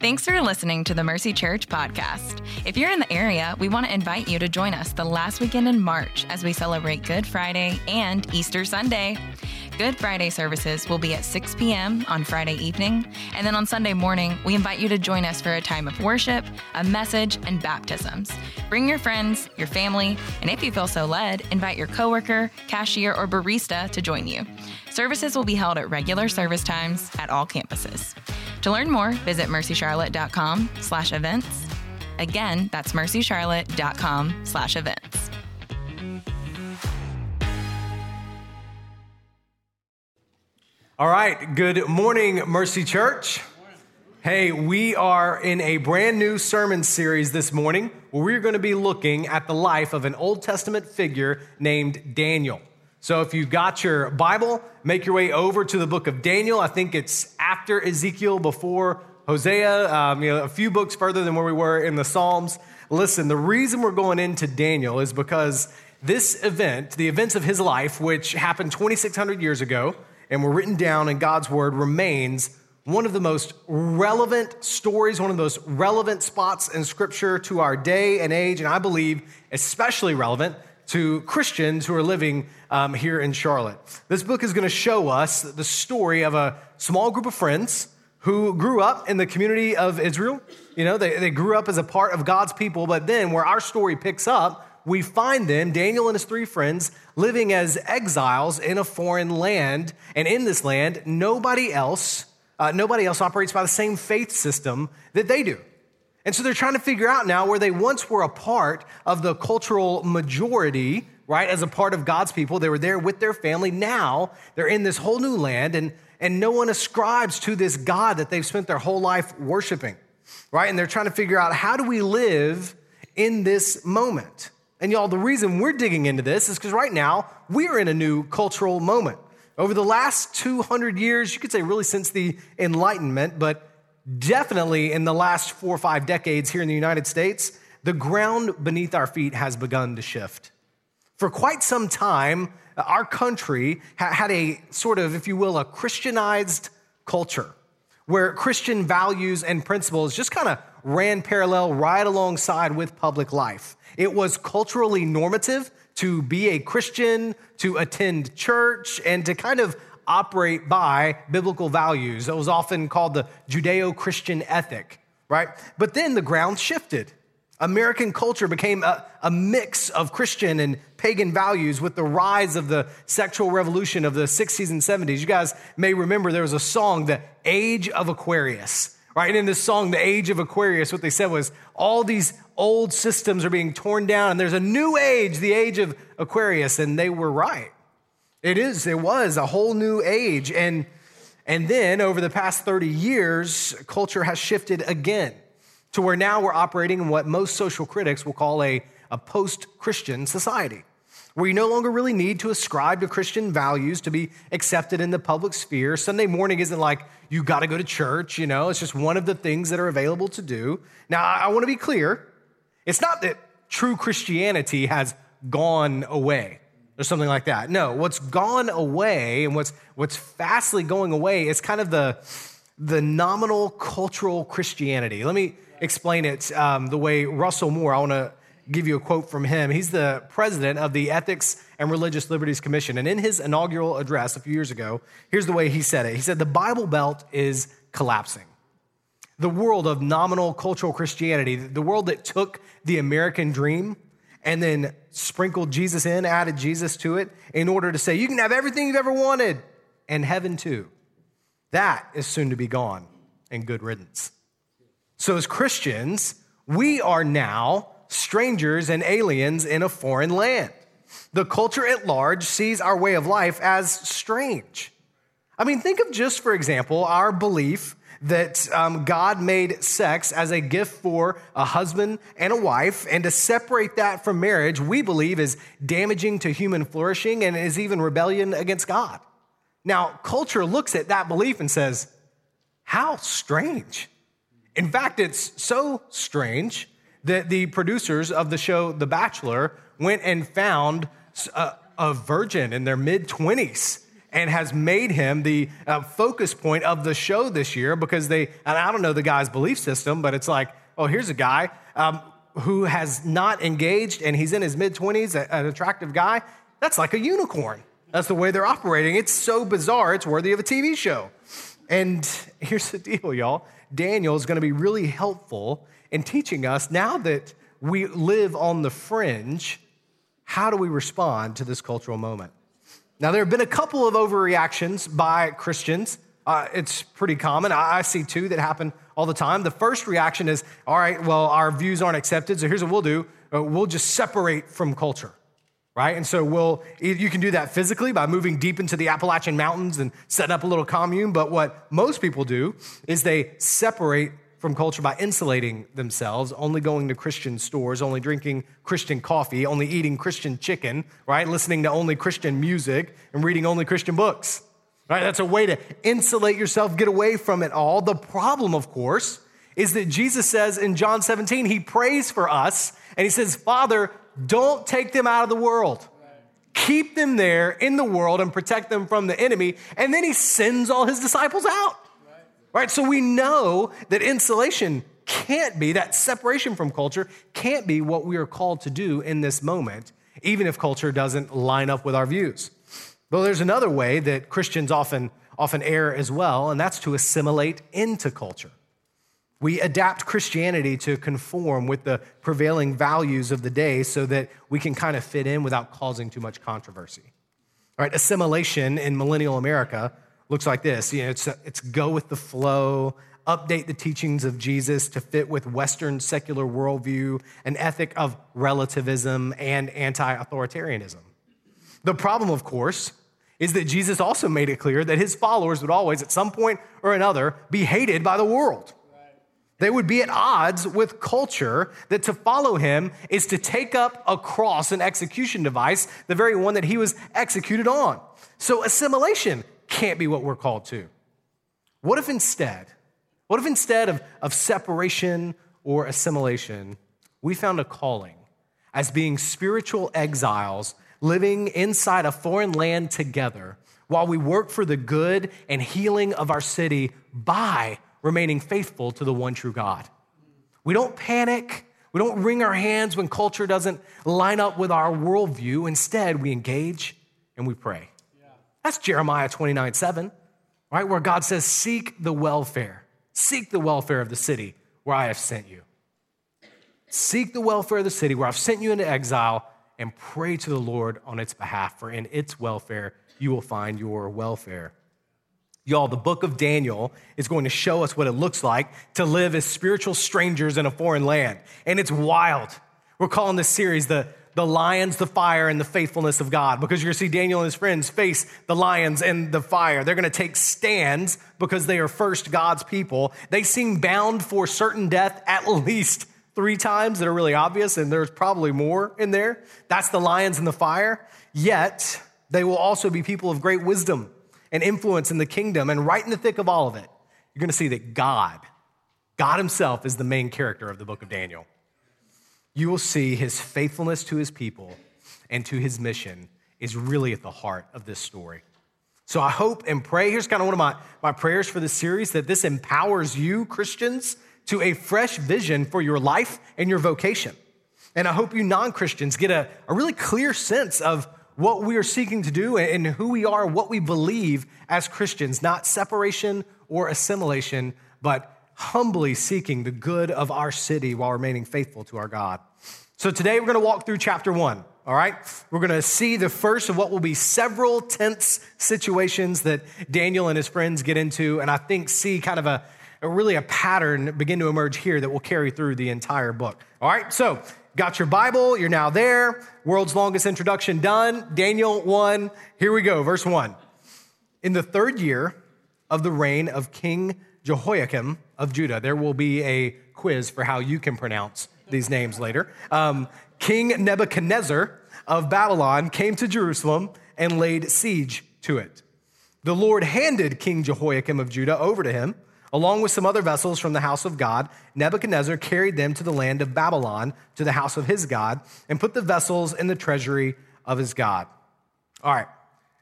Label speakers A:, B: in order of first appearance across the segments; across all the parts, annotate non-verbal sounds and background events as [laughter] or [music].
A: Thanks for listening to the Mercy Church podcast. If you're in the area, we want to invite you to join us the last weekend in March as we celebrate Good Friday and Easter Sunday. Good Friday services will be at 6 p.m. on Friday evening, and then on Sunday morning, we invite you to join us for a time of worship, a message, and baptisms. Bring your friends, your family, and if you feel so led, invite your coworker, cashier, or barista to join you. Services will be held at regular service times at all campuses. To learn more, visit mercycharlotte.com slash events. Again, that's mercycharlotte.com slash events.
B: All right, good morning, Mercy Church. Hey, we are in a brand new sermon series this morning where we're going to be looking at the life of an Old Testament figure named Daniel. So if you've got your Bible, make your way over to the book of Daniel. I think it's after Ezekiel, before Hosea, um, you know, a few books further than where we were in the Psalms. Listen, the reason we're going into Daniel is because this event, the events of his life, which happened 2,600 years ago and were written down in God's word, remains one of the most relevant stories, one of the most relevant spots in scripture to our day and age, and I believe especially relevant to Christians who are living um, here in Charlotte. This book is going to show us the story of a small group of friends who grew up in the community of Israel. You know, they, they grew up as a part of God's people, but then where our story picks up, we find them, Daniel and his three friends, living as exiles in a foreign land. And in this land, nobody else, uh, nobody else operates by the same faith system that they do. And so they're trying to figure out now where they once were a part of the cultural majority, right, as a part of God's people. They were there with their family. Now they're in this whole new land, and, and no one ascribes to this God that they've spent their whole life worshiping, right? And they're trying to figure out how do we live in this moment? And y'all, the reason we're digging into this is because right now we're in a new cultural moment. Over the last 200 years, you could say really since the Enlightenment, but definitely in the last four or five decades here in the United States, the ground beneath our feet has begun to shift. For quite some time, uh, our country had a sort of, if you will, a Christianized culture where Christian values and principles just kind of ran parallel right alongside with public life. It was culturally normative to be a Christian, to attend church, and to kind of operate by biblical values. It was often called the Judeo Christian ethic, right? But then the ground shifted. American culture became a, a, mix of Christian and pagan values with the rise of the sexual revolution of the 60s and 70s. You guys may remember there was a song, The Age of Aquarius, right? And in this song, The Age of Aquarius, what they said was all these old systems are being torn down and there's a new age, the age of Aquarius. And they were right. It is, it was a whole new age. And, and then over the past 30 years, culture has shifted again to where now we're operating in what most social critics will call a, a post Christian society, where you no longer really need to ascribe to Christian values to be accepted in the public sphere. Sunday morning isn't like you got to go to church, you know, it's just one of the things that are available to do. Now, I, I want to be clear it's not that true Christianity has gone away or something like that. No, what's gone away and what's, what's fastly going away is kind of the, the nominal cultural Christianity. Let me explain it um, the way Russell Moore, I want to give you a quote from him. He's the president of the Ethics and Religious Liberties Commission. And in his inaugural address a few years ago, here's the way he said it He said, The Bible Belt is collapsing. The world of nominal cultural Christianity, the world that took the American dream and then sprinkled Jesus in, added Jesus to it in order to say, you can have everything you've ever wanted and heaven too. That is soon to be gone and good riddance. So, as Christians, we are now strangers and aliens in a foreign land. The culture at large sees our way of life as strange. I mean, think of just, for example, our belief that um, God made sex as a gift for a husband and a wife, and to separate that from marriage, we believe is damaging to human flourishing and is even rebellion against God. Now, culture looks at that belief and says, How strange. In fact, it's so strange that the producers of the show The Bachelor went and found a, a virgin in their mid 20s and has made him the uh, focus point of the show this year because they, and I don't know the guy's belief system, but it's like, oh, here's a guy um, who has not engaged and he's in his mid 20s, an attractive guy. That's like a unicorn. That's the way they're operating. It's so bizarre, it's worthy of a TV show. And here's the deal, y'all Daniel is going to be really helpful in teaching us now that we live on the fringe, how do we respond to this cultural moment? Now, there have been a couple of overreactions by Christians. Uh, it's pretty common. I, I see two that happen all the time. The first reaction is, all right, well, our views aren't accepted, so here's what we'll do uh, we'll just separate from culture right? And so we'll, you can do that physically by moving deep into the Appalachian Mountains and setting up a little commune. But what most people do is they separate from culture by insulating themselves, only going to Christian stores, only drinking Christian coffee, only eating Christian chicken, right? Listening to only Christian music and reading only Christian books, right? That's a way to insulate yourself, get away from it all. The problem, of course, is that Jesus says in John 17, he prays for us and he says, Father, don't take them out of the world. Keep them there in the world and protect them from the enemy. And then he sends all his disciples out. Right? So we know that insulation can't be, that separation from culture can't be what we are called to do in this moment, even if culture doesn't line up with our views. Though there's another way that Christians often, often err as well, and that's to assimilate into culture. We adapt Christianity to conform with the prevailing values of the day so that we can kind of fit in without causing too much controversy. All right, assimilation in millennial America looks like this you know, it's, it's go with the flow, update the teachings of Jesus to fit with Western secular worldview, an ethic of relativism and anti authoritarianism. The problem, of course, is that Jesus also made it clear that his followers would always, at some point or another, be hated by the world. They would be at odds with culture that to follow him is to take up a cross, an execution device, the very one that he was executed on. So assimilation can't be what we're called to. What if instead, what if instead of, of separation or assimilation, we found a calling as being spiritual exiles living inside a foreign land together while we work for the good and healing of our city by remaining faithful to the one true God. We don't panic. We don't wring our hands when culture doesn't line up with our worldview. Instead, we engage and we pray. That's Jeremiah 29 7, right? Where God says, Seek the welfare, seek the welfare of the city where I have sent you. Seek the welfare of the city where I've sent you into exile and pray to the Lord on its behalf, for in its welfare you will find your welfare. Y'all, the book of Daniel is going to show us what it looks like to live as spiritual strangers in a foreign land. And it's wild. We're calling this series the, the lions, the fire, and the faithfulness of God because you're going to see Daniel and his friends face the lions and the fire. They're going to take stands because they are first God's people. They seem bound for certain death at least three times that are really obvious, and there's probably more in there. That's the lions and the fire. Yet, they will also be people of great wisdom and influence in the kingdom. And right in the thick of all of it, you're going to see that God, God Himself, is the main character of the book of Daniel. You will see His faithfulness to His people and to His mission is really at the heart of this story. So I hope and pray. Here's kind of one of my, my prayers for this series that this empowers you, Christians, to a fresh vision for your life and your vocation. And I hope you non Christians get a, a really clear sense of what we are seeking to do and who we are, what we believe as Christians, not separation or assimilation, but humbly seeking the good of our city while remaining faithful to our God. So today we're going to walk through chapter one. All right. We're going to see the first of what will be several tense situations that Daniel and his friends get into. And I think see kind of a, really a pattern begin to emerge here that will carry through the entire book. All right. So Got your Bible, you're now there. World's longest introduction done. Daniel 1. Here we go, verse 1. In the third year of the reign of King Jehoiakim of Judah, there will be a quiz for how you can pronounce these names later. Um, King Nebuchadnezzar of Babylon came to Jerusalem and laid siege to it. The Lord handed King Jehoiakim of Judah over to him Along with some other vessels from the house of God, Nebuchadnezzar carried them to the land of Babylon, to the house of his God, and put the vessels in the treasury of his God. All right.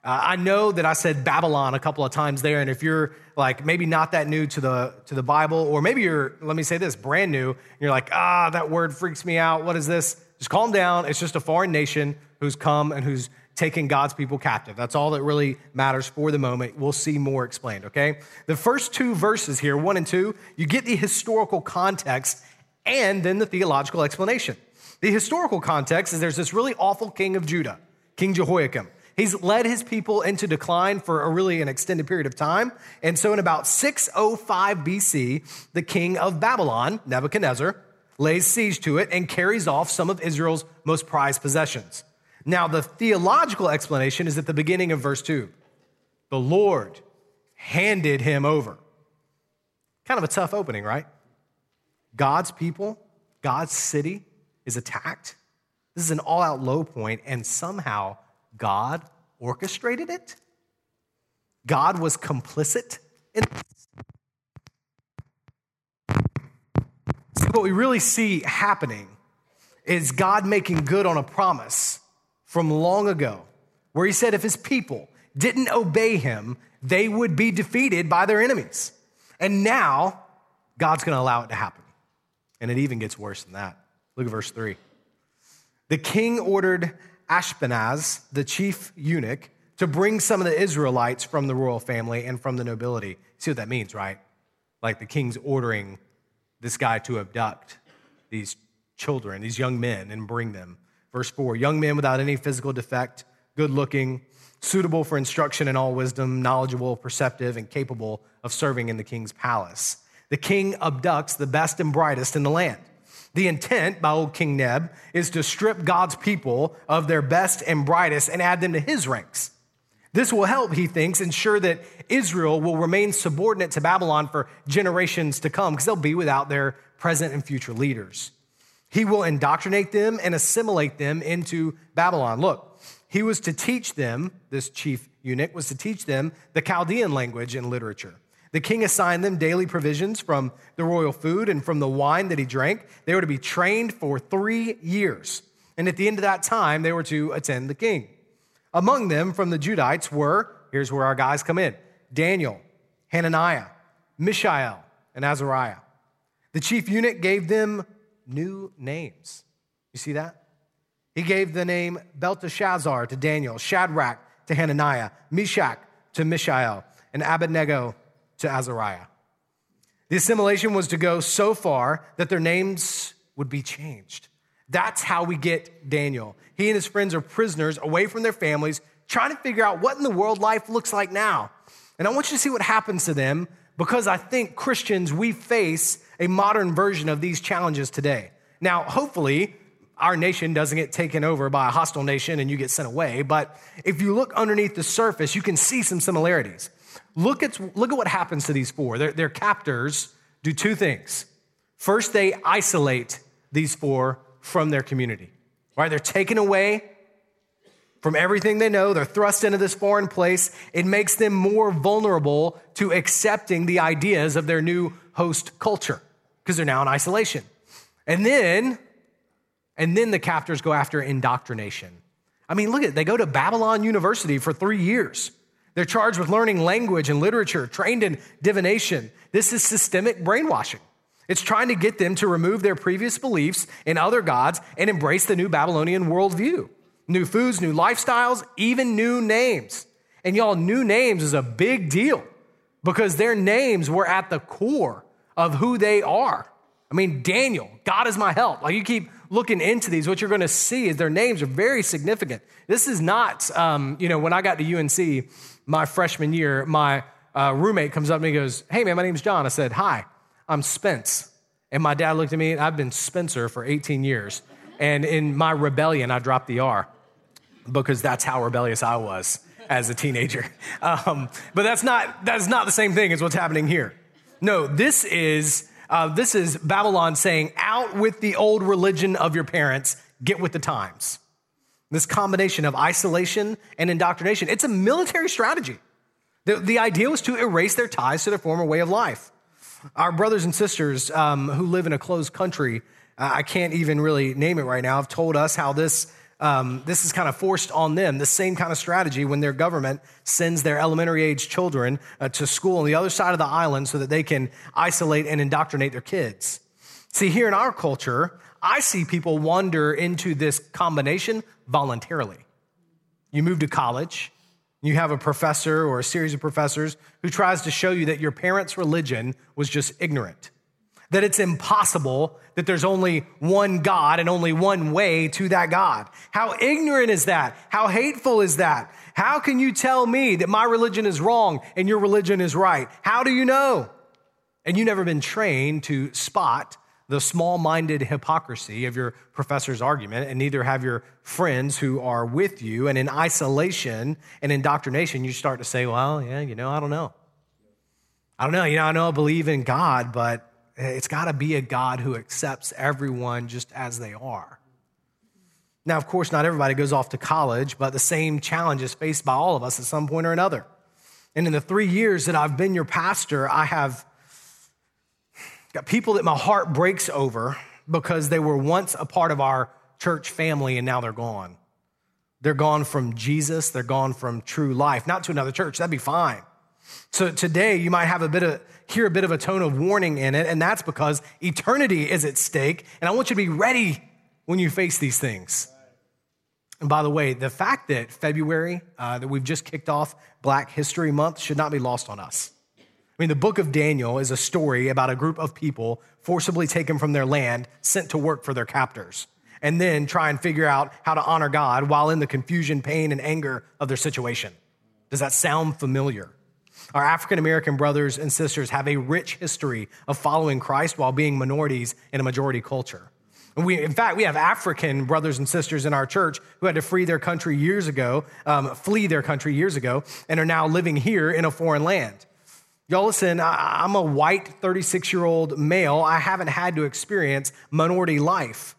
B: Uh, I know that I said Babylon a couple of times there, and if you're like maybe not that new to the to the Bible, or maybe you're, let me say this, brand new, and you're like, ah, that word freaks me out. What is this? Just calm down. It's just a foreign nation who's come and who's taken God's people captive. That's all that really matters for the moment. We'll see more explained, okay? The first two verses here, one and two, you get the historical context and then the theological explanation. The historical context is there's this really awful king of Judah, King Jehoiakim. He's led his people into decline for a really an extended period of time. And so in about 605 BC, the king of Babylon, Nebuchadnezzar, lays siege to it and carries off some of Israel's most prized possessions. Now, the theological explanation is at the beginning of verse 2. The Lord handed him over. Kind of a tough opening, right? God's people, God's city is attacked. This is an all out low point, and somehow God orchestrated it. God was complicit in this. See, what we really see happening is God making good on a promise from long ago, where he said if his people didn't obey him, they would be defeated by their enemies. And now, God's gonna allow it to happen. And it even gets worse than that. Look at verse three. The king ordered Ashpenaz, the chief eunuch, to bring some of the Israelites from the royal family and from the nobility. See what that means, right? Like the king's ordering this guy to abduct these children, these young men, and bring them. Verse 4 Young men without any physical defect, good looking, suitable for instruction in all wisdom, knowledgeable, perceptive, and capable of serving in the king's palace. The king abducts the best and brightest in the land. The intent by old King Neb is to strip God's people of their best and brightest and add them to his ranks. This will help, he thinks, ensure that Israel will remain subordinate to Babylon for generations to come because they'll be without their present and future leaders. He will indoctrinate them and assimilate them into Babylon. Look, he was to teach them, this chief eunuch was to teach them the Chaldean language and literature. The king assigned them daily provisions from the royal food and from the wine that he drank. They were to be trained for three years. And at the end of that time, they were to attend the king. Among them from the Judites were, here's where our guys come in Daniel, Hananiah, Mishael, and Azariah. The chief eunuch gave them new names. You see that? He gave the name Belteshazzar to Daniel, Shadrach to Hananiah, Meshach to Mishael, and Abednego to Azariah. The assimilation was to go so far that their names would be changed. That's how we get Daniel. He and his friends are prisoners away from their families, trying to figure out what in the world life looks like now. And I want you to see what happens to them because I think Christians, we face a modern version of these challenges today. Now, hopefully, our nation doesn't get taken over by a hostile nation and you get sent away, but if you look underneath the surface, you can see some similarities. Look at, look at what happens to these four. Their, their captors do two things. First, they isolate these four from their community, right? They're taken away from everything they know. They're thrust into this foreign place. It makes them more vulnerable to accepting the ideas of their new host culture because they're now in isolation. And then, and then the captors go after indoctrination. I mean, look at. They go to Babylon University for three years. They're charged with learning language and literature, trained in divination. This is systemic brainwashing. It's trying to get them to remove their previous beliefs in other gods and embrace the new Babylonian worldview new foods, new lifestyles, even new names. And y'all, new names is a big deal because their names were at the core of who they are. I mean, Daniel, God is my help. Like you keep looking into these, what you're going to see is their names are very significant. This is not, um, you know, when I got to UNC my freshman year, my uh, roommate comes up to me and goes, Hey, man, my name's John. I said, Hi, I'm Spence. And my dad looked at me, and I've been Spencer for 18 years. And in my rebellion, I dropped the R because that's how rebellious I was as a teenager. [laughs] Um, but that's not, that's not the same thing as what's happening here. No, this is, uh, this is Babylon saying, out with the old religion of your parents, get with the times. This combination of isolation and indoctrination, it's a military strategy. The, the idea was to erase their ties to their former way of life. Our brothers and sisters um, who live in a closed country, uh, I can't even really name it right now, have told us how this um, this is kind of forced on them, the same kind of strategy when their government sends their elementary age children uh, to school on the other side of the island so that they can isolate and indoctrinate their kids. See, here in our culture, I see people wander into this combination voluntarily. You move to college, you have a professor or a series of professors who tries to show you that your parents' religion was just ignorant, that it's impossible, that there's only one God and only one way to that God. How ignorant is that? How hateful is that? How can you tell me that my religion is wrong and your religion is right? How do you know? And you've never been trained to spot the small minded hypocrisy of your professor's argument, and neither have your friends who are with you. And in isolation and indoctrination, you start to say, well, yeah, you know, I don't know. I don't know. You know, I know I believe in God, but it's got to be a God who accepts everyone just as they are. Now, of course, not everybody goes off to college, but the same challenge is faced by all of us at some point or another. And in the three years that I've been your pastor, I have Got people that my heart breaks over because they were once a part of our church family and now they're gone. They're gone from Jesus, they're gone from true life, not to another church. That'd be fine. So today you might have a bit of hear a bit of a tone of warning in it, and that's because eternity is at stake, and I want you to be ready when you face these things. And by the way, the fact that February, uh, that we've just kicked off Black History Month, should not be lost on us. I mean, the book of Daniel is a story about a group of people forcibly taken from their land, sent to work for their captors, and then try and figure out how to honor God while in the confusion, pain, and anger of their situation. Does that sound familiar? Our African American brothers and sisters have a rich history of following Christ while being minorities in a majority culture. And we, in fact, we have African brothers and sisters in our church who had to flee their country years ago, um, flee their country years ago, and are now living here in a foreign land. Y'all listen, I'm a white 36 year old male. I haven't had to experience minority life.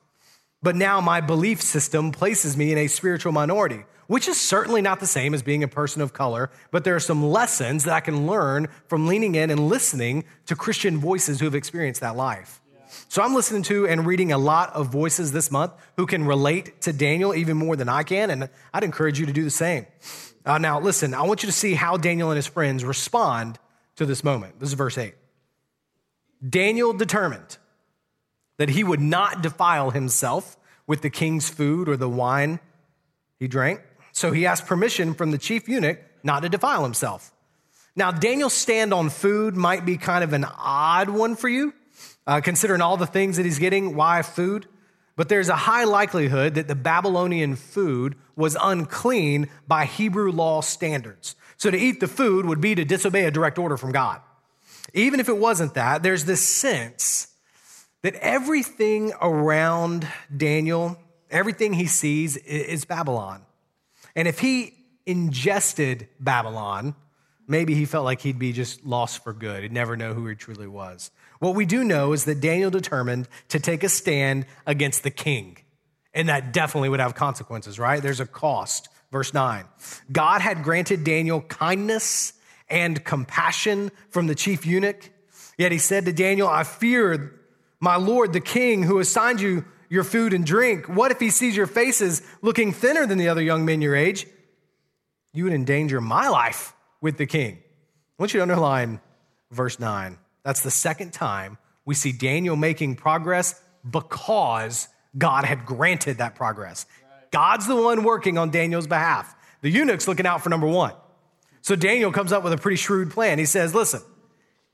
B: But now my belief system places me in a spiritual minority, which is certainly not the same as being a person of color, but there are some lessons that I can learn from leaning in and listening to Christian voices who have experienced that life. So I'm listening to and reading a lot of voices this month who can relate to Daniel even more than I can, and I'd encourage you to do the same. Uh, now, listen, I want you to see how Daniel and his friends respond to this moment. This is verse 8. Daniel determined that he would not defile himself with the king's food or the wine he drank. So he asked permission from the chief eunuch not to defile himself. Now, Daniel's stand on food might be kind of an odd one for you, uh, considering all the things that he's getting. Why food? But there's a high likelihood that the Babylonian food was unclean by Hebrew law standards. So to eat the food would be to disobey a direct order from God. Even if it wasn't that, there's this sense that everything around Daniel, everything he sees is Babylon. And if he ingested Babylon, maybe he felt like he'd be just lost for good. He'd never know who he truly was. What we do know is that Daniel determined to take a stand against the king. And that definitely would have consequences, right? There's a cost. Verse 9 God had granted Daniel kindness and compassion from the chief eunuch. Yet he said to Daniel, I fear my Lord, the king, who assigned you your food and drink. What if he sees your faces looking thinner than the other young men your age? You would endanger my life with the king. I want you to underline verse 9. That's the second time we see Daniel making progress because God had granted that progress. God's the one working on Daniel's behalf. The eunuch's looking out for number one. So Daniel comes up with a pretty shrewd plan. He says, Listen,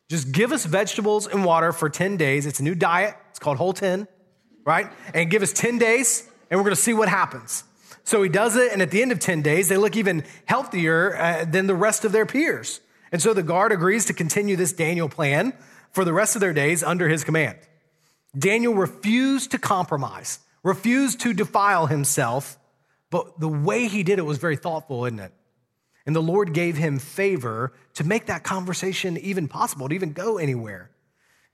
B: just give us vegetables and water for 10 days. It's a new diet, it's called Whole 10, right? And give us 10 days, and we're gonna see what happens. So he does it, and at the end of 10 days, they look even healthier uh, than the rest of their peers. And so the guard agrees to continue this Daniel plan for the rest of their days under his command. Daniel refused to compromise refused to defile himself, but the way he did it was very thoughtful, isn't it? And the Lord gave him favor to make that conversation even possible, to even go anywhere.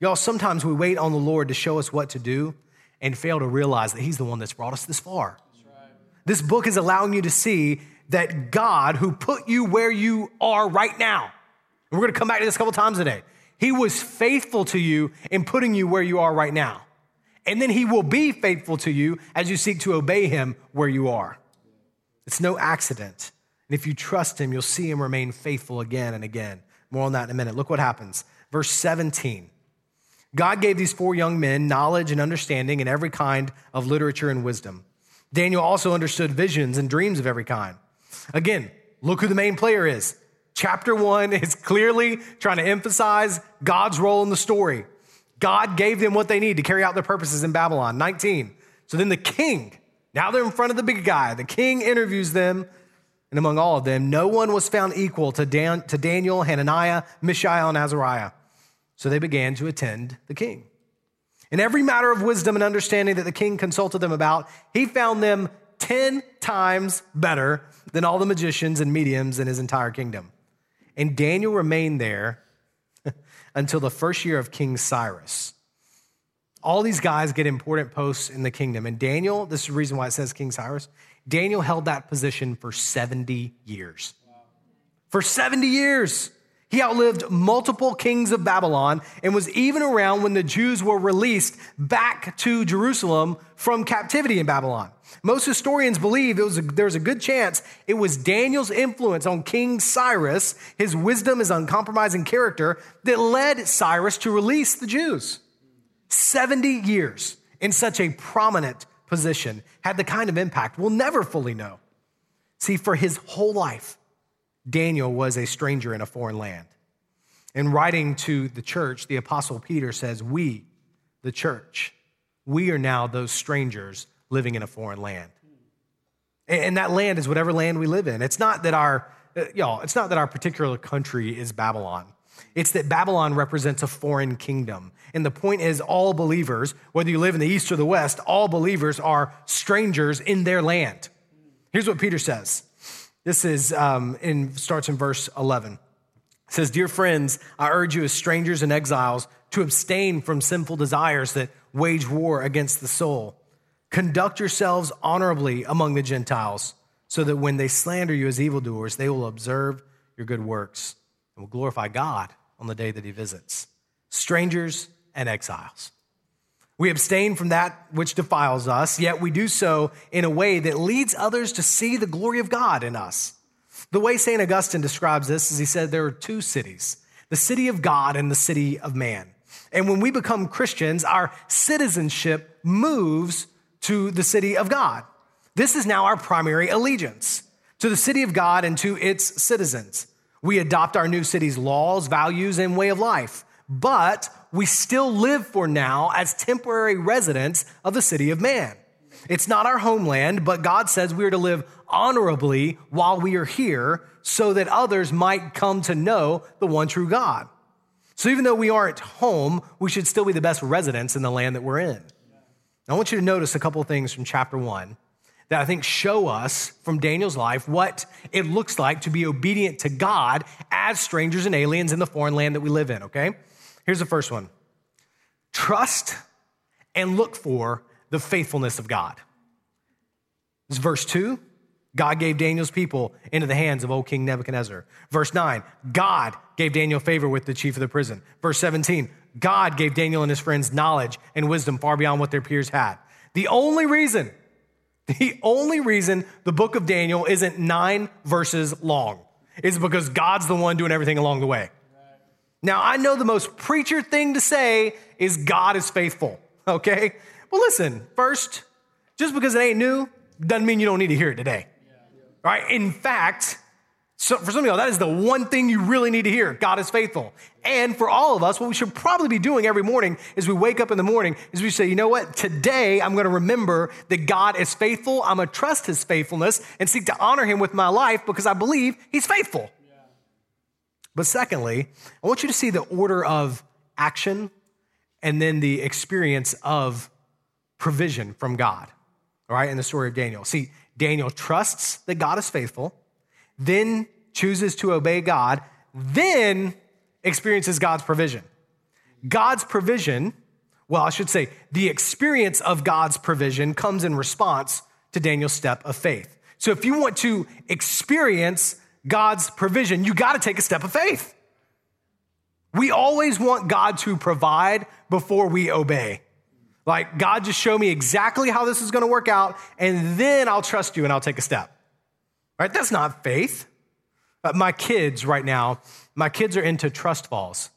B: Y'all, sometimes we wait on the Lord to show us what to do and fail to realize that He's the one that's brought us this far. Right. This book is allowing you to see that God, who put you where you are right now, and we're gonna come back to this a couple times today, He was faithful to you in putting you where you are right now. And then he will be faithful to you as you seek to obey him where you are. It's no accident. And if you trust him, you'll see him remain faithful again and again. More on that in a minute. Look what happens. Verse 17. God gave these four young men knowledge and understanding in every kind of literature and wisdom. Daniel also understood visions and dreams of every kind. Again, look who the main player is. Chapter one [laughs] is clearly trying to emphasize God's role in the story. God gave them what they need to carry out their purposes in Babylon. 19. So then the king, now they're in front of the big guy. The king interviews them, and among all of them, no one was found equal to, Dan, to Daniel, Hananiah, Mishael, and Azariah. So they began to attend the king. In every matter of wisdom and understanding that the king consulted them about, he found them 10 times better than all the magicians and mediums in his entire kingdom. And Daniel remained there [laughs] until the first year of King Cyrus. All these guys get important posts in the kingdom. And Daniel, this is the reason why it says King Cyrus, Daniel held that position for 70 years. For 70 years. He outlived multiple kings of Babylon and was even around when the Jews were released back to Jerusalem from captivity in Babylon. Most historians believe was a, a good chance it was Daniel's influence on King Cyrus, his wisdom, his uncompromising character, that led Cyrus to release the Jews. 70 years in such a prominent position had the kind of impact we'll never fully know. See, for his whole life, Daniel was a stranger in a foreign land. In writing to the church, the apostle Peter says, We, the church, we are now those strangers living in a foreign land. And that land is whatever land we live in. It's not that our, uh, y'all, it's not that our particular country is Babylon. It's that Babylon represents a foreign kingdom. And the point is, all believers, whether you live in the east or the west, all believers are strangers in their land. Here's what Peter says this is um, in starts in verse 11. It says, Dear friends, I urge you as strangers and exiles to abstain from sinful desires that wage war against the soul. Conduct yourselves honorably among the Gentiles, so that when they slander you as evildoers, they will observe your good works and will glorify God on the day that he visits. Strangers and exiles. We abstain from that which defiles us, yet we do so in a way that leads others to see the glory of God in us. The way St. Augustine describes this is he said there are two cities the city of God and the city of man. And when we become Christians, our citizenship moves to the city of God. This is now our primary allegiance to the city of God and to its citizens. We adopt our new city's laws, values, and way of life, but we still live for now as temporary residents of the city of man. It's not our homeland, but God says we are to live honorably while we are here so that others might come to know the one true God. So even though we aren't home, we should still be the best residents in the land that we're in. I want you to notice a couple things from chapter one that I think show us from Daniel's life what it looks like to be obedient to God as strangers and aliens in the foreign land that we live in, okay? Here's the first one trust and look for the faithfulness of God. This is verse 2. God gave Daniel's people into the hands of old King Nebuchadnezzar. Verse 9, God gave Daniel favor with the chief of the prison. Verse 17, God gave Daniel and his friends knowledge and wisdom far beyond what their peers had. The only reason, the only reason the book of Daniel isn't nine verses long is because God's the one doing everything along the way. Now, I know the most preacher thing to say is God is faithful, okay? Well, listen, first, just because it ain't new doesn't mean you don't need to hear it today. Right? In fact, so for some of y'all, that is the one thing you really need to hear. God is faithful. And for all of us, what we should probably be doing every morning is we wake up in the morning is we say, you know what? Today I'm going to remember that God is faithful. I'm going to trust his faithfulness and seek to honor him with my life because I believe he's faithful. But secondly, I want you to see the order of action and then the experience of provision from God. All right, in the story of Daniel. See, Daniel trusts that God is faithful, then chooses to obey God, then experiences God's provision. God's provision, well, I should say, the experience of God's provision comes in response to Daniel's step of faith. So if you want to experience God's provision, you got to take a step of faith. We always want God to provide before we obey. Like, God, just show me exactly how this is going to work out, and then I'll trust you and I'll take a step. Right? That's not faith. Uh, my kids right now, my kids are into trust falls,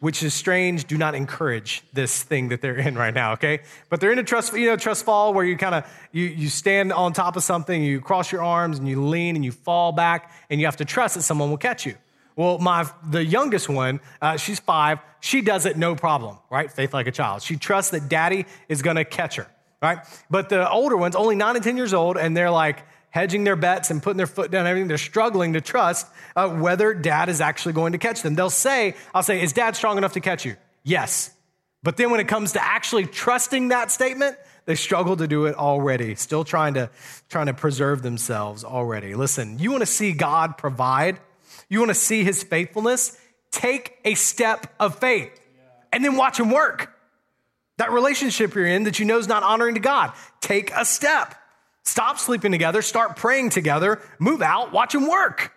B: which is strange. Do not encourage this thing that they're in right now, okay? But they're in a trust, you know, trust fall where you kind of you you stand on top of something, you cross your arms and you lean and you fall back, and you have to trust that someone will catch you. Well, my the youngest one, uh, she's five. She does it no problem, right? Faith like a child. She trusts that daddy is going to catch her, right? But the older ones, only nine and ten years old, and they're like hedging their bets and putting their foot down. everything. They're struggling to trust uh, whether dad is actually going to catch them. They'll say, "I'll say, is dad strong enough to catch you?" Yes. But then when it comes to actually trusting that statement, they struggle to do it already. Still trying to trying to preserve themselves already. Listen, you want to see God provide you want to see his faithfulness? Take a step of faith and then watch him work. That relationship you're in that you know is not honoring to God, take a step. Stop sleeping together, start praying together, move out, watch him work.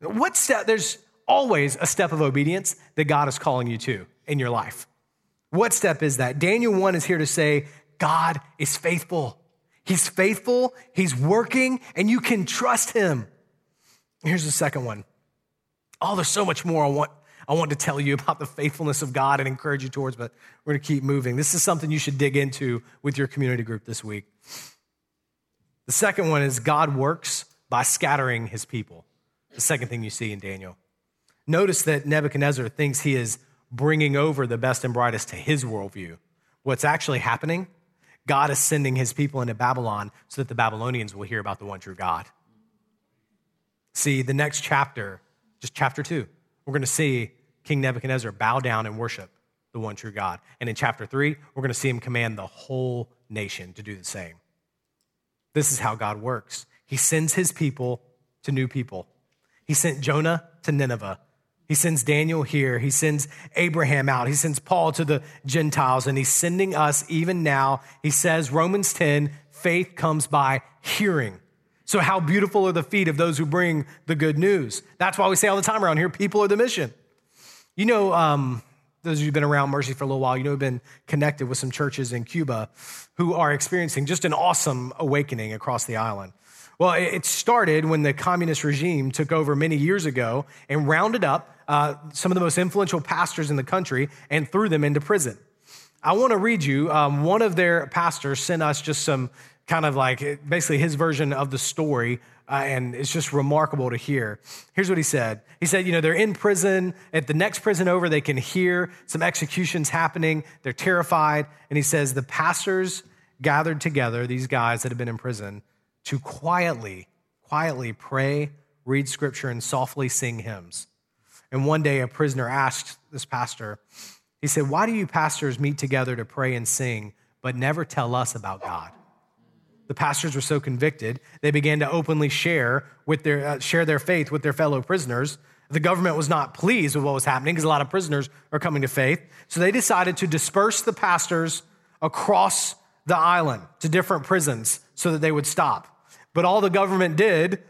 B: What step? There's always a step of obedience that God is calling you to in your life. What step is that? Daniel 1 is here to say, God is faithful. He's faithful, He's working, and you can trust Him. Here's the second one Oh, there's so much more I want, I want to tell you about the faithfulness of God and encourage you towards, but we're going to keep moving. This is something you should dig into with your community group this week. The second one is God works by scattering his people. The second thing you see in Daniel. Notice that Nebuchadnezzar thinks he is bringing over the best and brightest to his worldview. What's actually happening? God is sending his people into Babylon so that the Babylonians will hear about the one true God. See, the next chapter just chapter two, we're going to see King Nebuchadnezzar bow down and worship the one true God. And in chapter three, we're going to see him command the whole nation to do the same. This is how God works. He sends his people to new people. He sent Jonah to Nineveh. He sends Daniel here. He sends Abraham out. He sends Paul to the Gentiles, and he's sending us even now. He says, Romans 10, faith comes by hearing so, how beautiful are the feet of those who bring the good news? That's why we say all the time around here people are the mission. You know, um, those of you who've been around Mercy for a little while, you know, have been connected with some churches in Cuba who are experiencing just an awesome awakening across the island. Well, it started when the communist regime took over many years ago and rounded up uh, some of the most influential pastors in the country and threw them into prison. I want to read you. Um, one of their pastors sent us just some kind of like basically his version of the story. Uh, and it's just remarkable to hear. Here's what he said. He said, you know, they're in prison. At the next prison over, they can hear some executions happening. They're terrified. And he says, the pastors gathered together, these guys that have been in prison, to quietly, quietly pray, read scripture, and softly sing hymns. And one day, a prisoner asked this pastor, he said, Why do you pastors meet together to pray and sing, but never tell us about God? The pastors were so convicted, they began to openly share, with their, uh, share their faith with their fellow prisoners. The government was not pleased with what was happening because a lot of prisoners are coming to faith. So they decided to disperse the pastors across the island to different prisons so that they would stop. But all the government did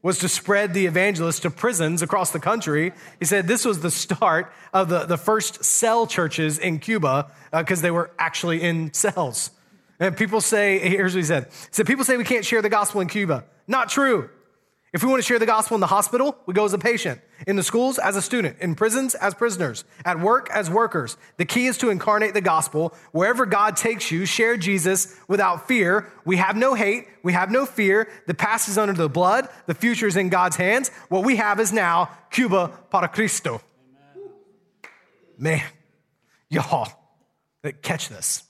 B: was to spread the evangelists to prisons across the country. He said this was the start of the, the first cell churches in Cuba because uh, they were actually in cells. And people say, here's what he said. He said, people say we can't share the gospel in Cuba. Not true. If we want to share the gospel in the hospital, we go as a patient. In the schools, as a student. In prisons, as prisoners. At work, as workers. The key is to incarnate the gospel. Wherever God takes you, share Jesus without fear. We have no hate. We have no fear. The past is under the blood. The future is in God's hands. What we have is now Cuba para Cristo. Amen. Man, y'all, catch this.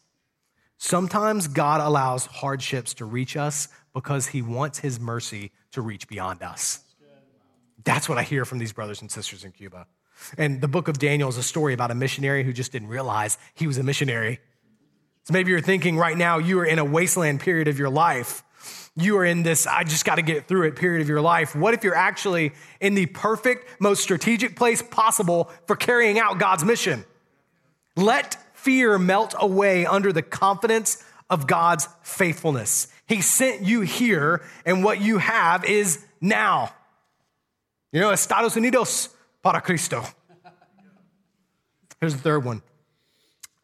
B: Sometimes God allows hardships to reach us because he wants his mercy to reach beyond us. That's what I hear from these brothers and sisters in Cuba. And the book of Daniel is a story about a missionary who just didn't realize he was a missionary. So maybe you're thinking right now you are in a wasteland period of your life. You are in this, I just got to get through it period of your life. What if you're actually in the perfect, most strategic place possible for carrying out God's mission? Let fear melt away under the confidence of God's faithfulness. He sent you here, and what you have is now. You know, Estados Unidos para Cristo. Here's the third one.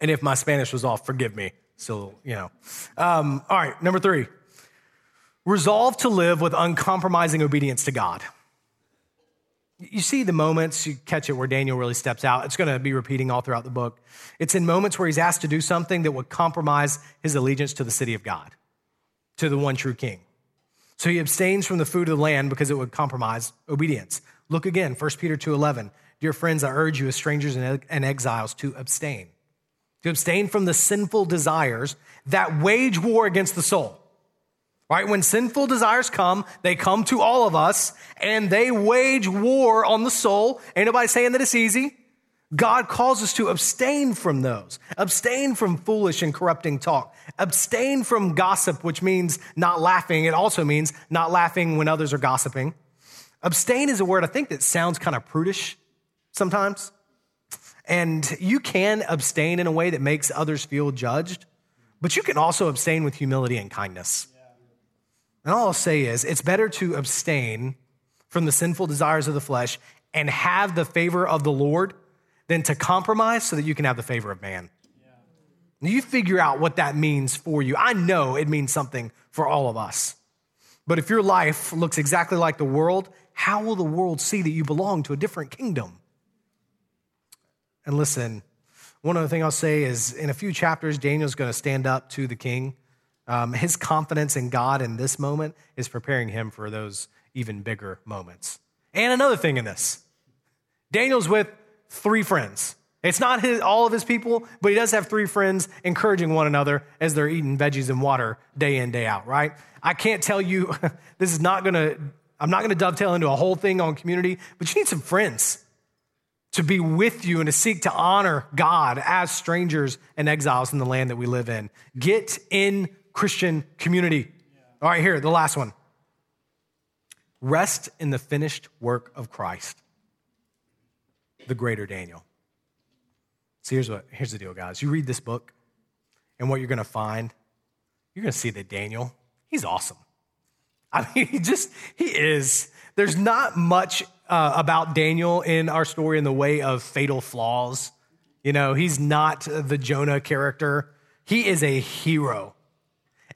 B: And if my Spanish was off, forgive me. So, you know. Um, all right, number three resolve to live with uncompromising obedience to God. You see the moments, you catch it where Daniel really steps out. It's going to be repeating all throughout the book. It's in moments where he's asked to do something that would compromise his allegiance to the city of God, to the one true king. So he abstains from the food of the land because it would compromise obedience. Look again, 1 Peter 2:11. Dear friends, I urge you as strangers and exiles to abstain. To abstain from the sinful desires that wage war against the soul. Right? When sinful desires come, they come to all of us and they wage war on the soul. Ain't nobody saying that it's easy. God calls us to abstain from those. Abstain from foolish and corrupting talk. Abstain from gossip, which means not laughing. It also means not laughing when others are gossiping. Abstain is a word I think that sounds kind of prudish sometimes. And you can abstain in a way that makes others feel judged, but you can also abstain with humility and kindness. And all I'll say is it's better to abstain from the sinful desires of the flesh and have the favor of the Lord than to compromise so that you can have the favor of man. Yeah. You figure out what that means for you. I know it means something for all of us. But if your life looks exactly like the world, how will the world see that you belong to a different kingdom? And listen, one other thing I'll say is in a few chapters, Daniel's going to stand up to the king. Um, [laughs] his confidence in God in this moment is preparing him for those even bigger moments. And another thing in this Daniel's with three friends. It's not his, all of his people, but he does have three friends encouraging one another as they're eating veggies and water day in, day out, right? I can't tell you, [laughs] this is not gonna, I'm not gonna dovetail into a whole thing on community, but you need some friends to be with you and to seek to honor God as strangers and exiles in the land that we live in. Get in Christian community. All right, here, the last one. Rest in the finished work of Christ the greater Daniel. So here's what here's the deal, guys. You read this book, and what you're gonna find, you're gonna see that Daniel, he's awesome. I mean, [laughs] he just he is. There's not much uh, about Daniel in our story in the way of fatal flaws. You know, he's not the Jonah character. He is a hero.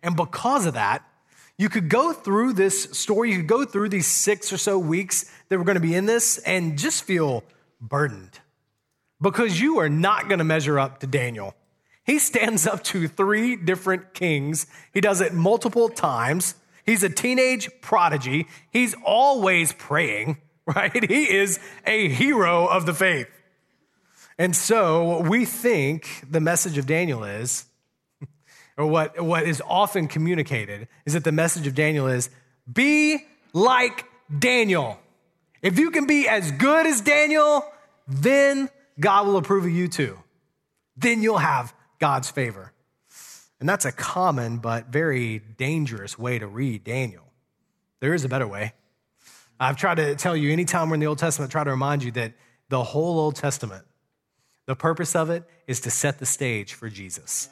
B: And because of that, you could go through this story, you could go through these six or so weeks that we're going to be in this and just feel burdened because you are not going to measure up to Daniel. He stands up to three different kings. He does it multiple times. He's a teenage prodigy. He's always praying, [laughs] right? He is a hero of the faith. And so we think the message of Daniel is, or what, what is often communicated, is that the message of Daniel is be like Daniel. If you can be as good as Daniel, then God will approve of you too. Then you'll have God's favor. And that's a common but very dangerous way to read Daniel. There is a better way. I've tried to tell you anytime we're in the Old Testament, try to remind you that the whole Old Testament, the purpose of it is to set the stage for Jesus.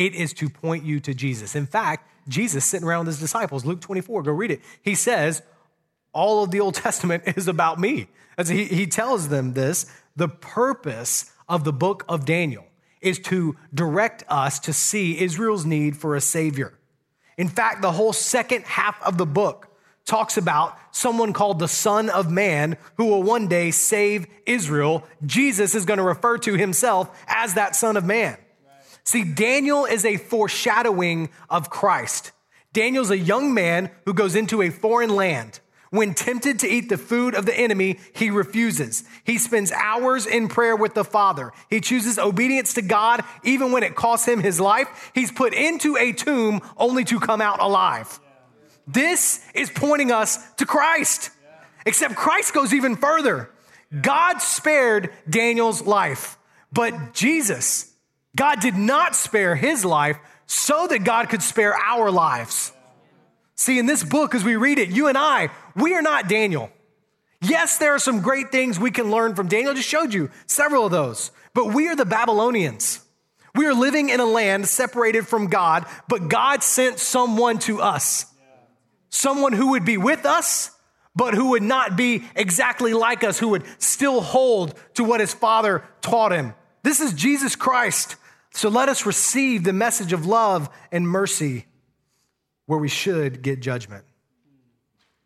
B: It is to point you to Jesus. In fact, Jesus sitting around his disciples, Luke 24, go read it. He says, all of the Old [laughs] Testament is about me. As he, he tells them this, the purpose of the book of Daniel is to direct us to see Israel's need for a savior. In fact, the whole second half of the book talks about someone called the Son of Man who will one day save Israel. Jesus is going to refer to himself as that Son of Man. See, Daniel is a foreshadowing of Christ. Daniel's a young man who goes into a foreign land. When tempted to eat the food of the enemy, he refuses. He spends hours in prayer with the Father. He chooses obedience to God even when it costs him his life. He's put into a tomb only to come out alive. This is pointing us to Christ. Except Christ goes even further. God spared Daniel's life, but Jesus, God did not spare his life so that God could spare our lives. See, in this book, as we read it, you and I, we are not Daniel. Yes, there are some great things we can learn from Daniel. I just showed you several of those. But we are the Babylonians. We are living in a land separated from God, but God sent someone to us. Someone who would be with us, but who would not be exactly like us, who would still hold to what his father taught him. This is Jesus Christ. So let us receive the message of love and mercy where we should get judgment.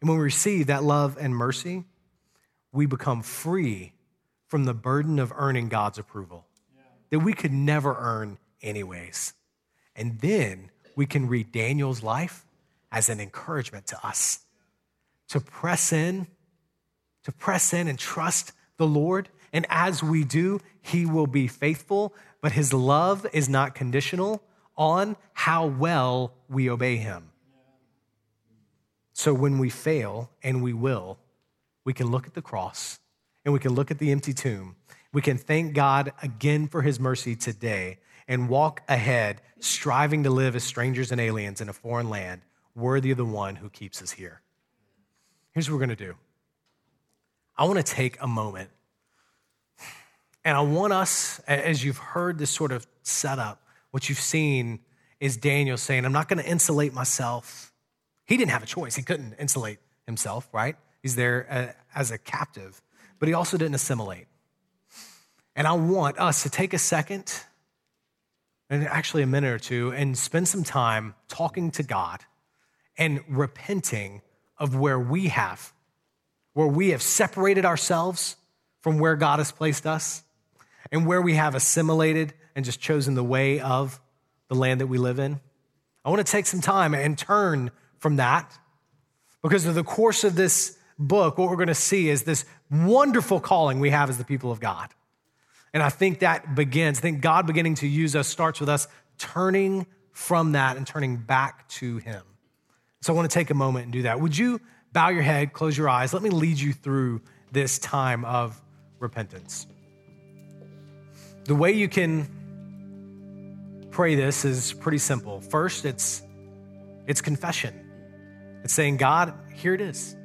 B: And when we receive that love and mercy, we become free from the burden of earning God's approval that we could never earn, anyways. And then we can read Daniel's life as an encouragement to us to press in, to press in and trust the Lord. And as we do, he will be faithful, but his love is not conditional on how well we obey him. So when we fail, and we will, we can look at the cross and we can look at the empty tomb. We can thank God again for his mercy today and walk ahead, striving to live as strangers and aliens in a foreign land, worthy of the one who keeps us here. Here's what we're going to do I want to take a moment, and I want us, as you've heard this sort of setup, what you've seen is Daniel saying, I'm not going to insulate myself. He didn't have a choice, he couldn't insulate himself, right? He's there uh, as a captive, but he also didn't assimilate. And I want us to take a second and actually a minute or two and spend some time talking to God and repenting of where we have, where we have separated ourselves from where God has placed us, and where we have assimilated and just chosen the way of the land that we live in. I want to take some time and turn from that because of the course of this book, what we're going to see is this wonderful calling we have as the people of God. And I think that begins, I think God beginning to use us starts with us turning from that and turning back to Him. So I want to take a moment and do that. Would you bow your head, close your eyes? Let me lead you through this time of repentance. The way you can pray this is pretty simple. First, it's it's confession. It's saying, God, here it is.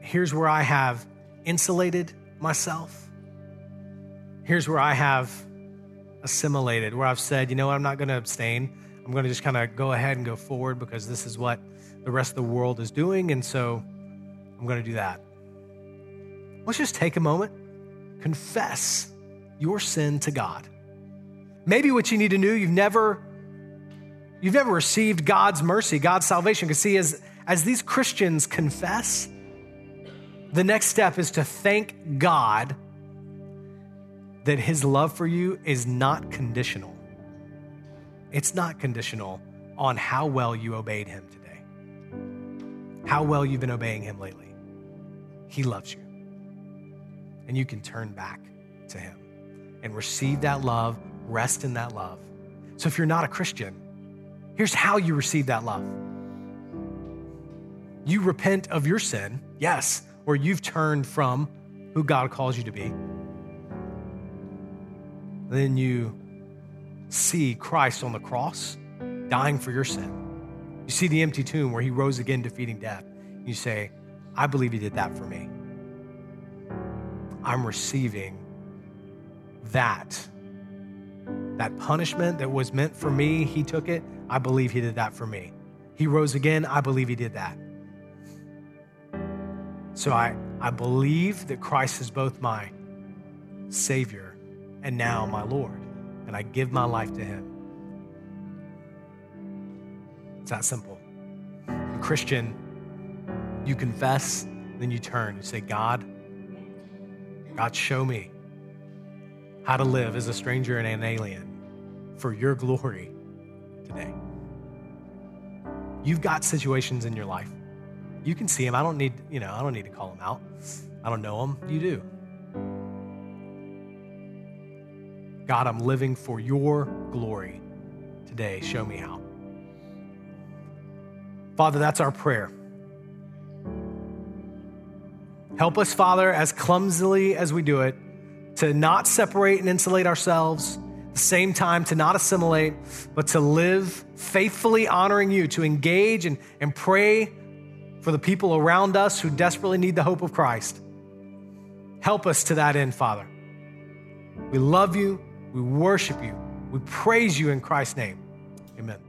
B: Here's where I have insulated myself. Here's where I have assimilated, where I've said, you know what, I'm not going to abstain. I'm going to just kind of go ahead and go forward because this is what the rest of the world is doing. And so I'm going to do that. Let's just take a moment, confess your sin to God. Maybe what you need to know, you've never you've never received God's mercy, God's salvation. Because see, as, as these Christians confess, the next step is to thank God that his love for you is not conditional. It's not conditional on how well you obeyed him today, how well you've been obeying him lately. He loves you. And you can turn back to him and receive that love, rest in that love. So if you're not a Christian, here's how you receive that love you repent of your sin, yes, or you've turned from who God calls you to be. Then you see Christ on the cross dying for your sin. You see the empty tomb where he rose again, defeating death. You say, I believe he did that for me. I'm receiving that. That punishment that was meant for me, he took it. I believe he did that for me. He rose again. I believe he did that. So I, I believe that Christ is both my Savior and now my Lord and I give my life to Him. It's that simple. Christian, you confess, then you turn. You say, God, God, show me how to live as a stranger and an alien for your glory today. You've got situations in your life. You can see them. I don't need, you know, I don't need to call them out. I don't know them. You do. God, I'm living for your glory today. Show me how. Father, that's our prayer. Help us, Father, as clumsily as we do it, to not separate and insulate ourselves, at the same time to not assimilate, but to live faithfully honoring you, to engage and, and pray for the people around us who desperately need the hope of Christ. Help us to that end, Father. We love you. We worship you. We praise you in Christ's name. Amen.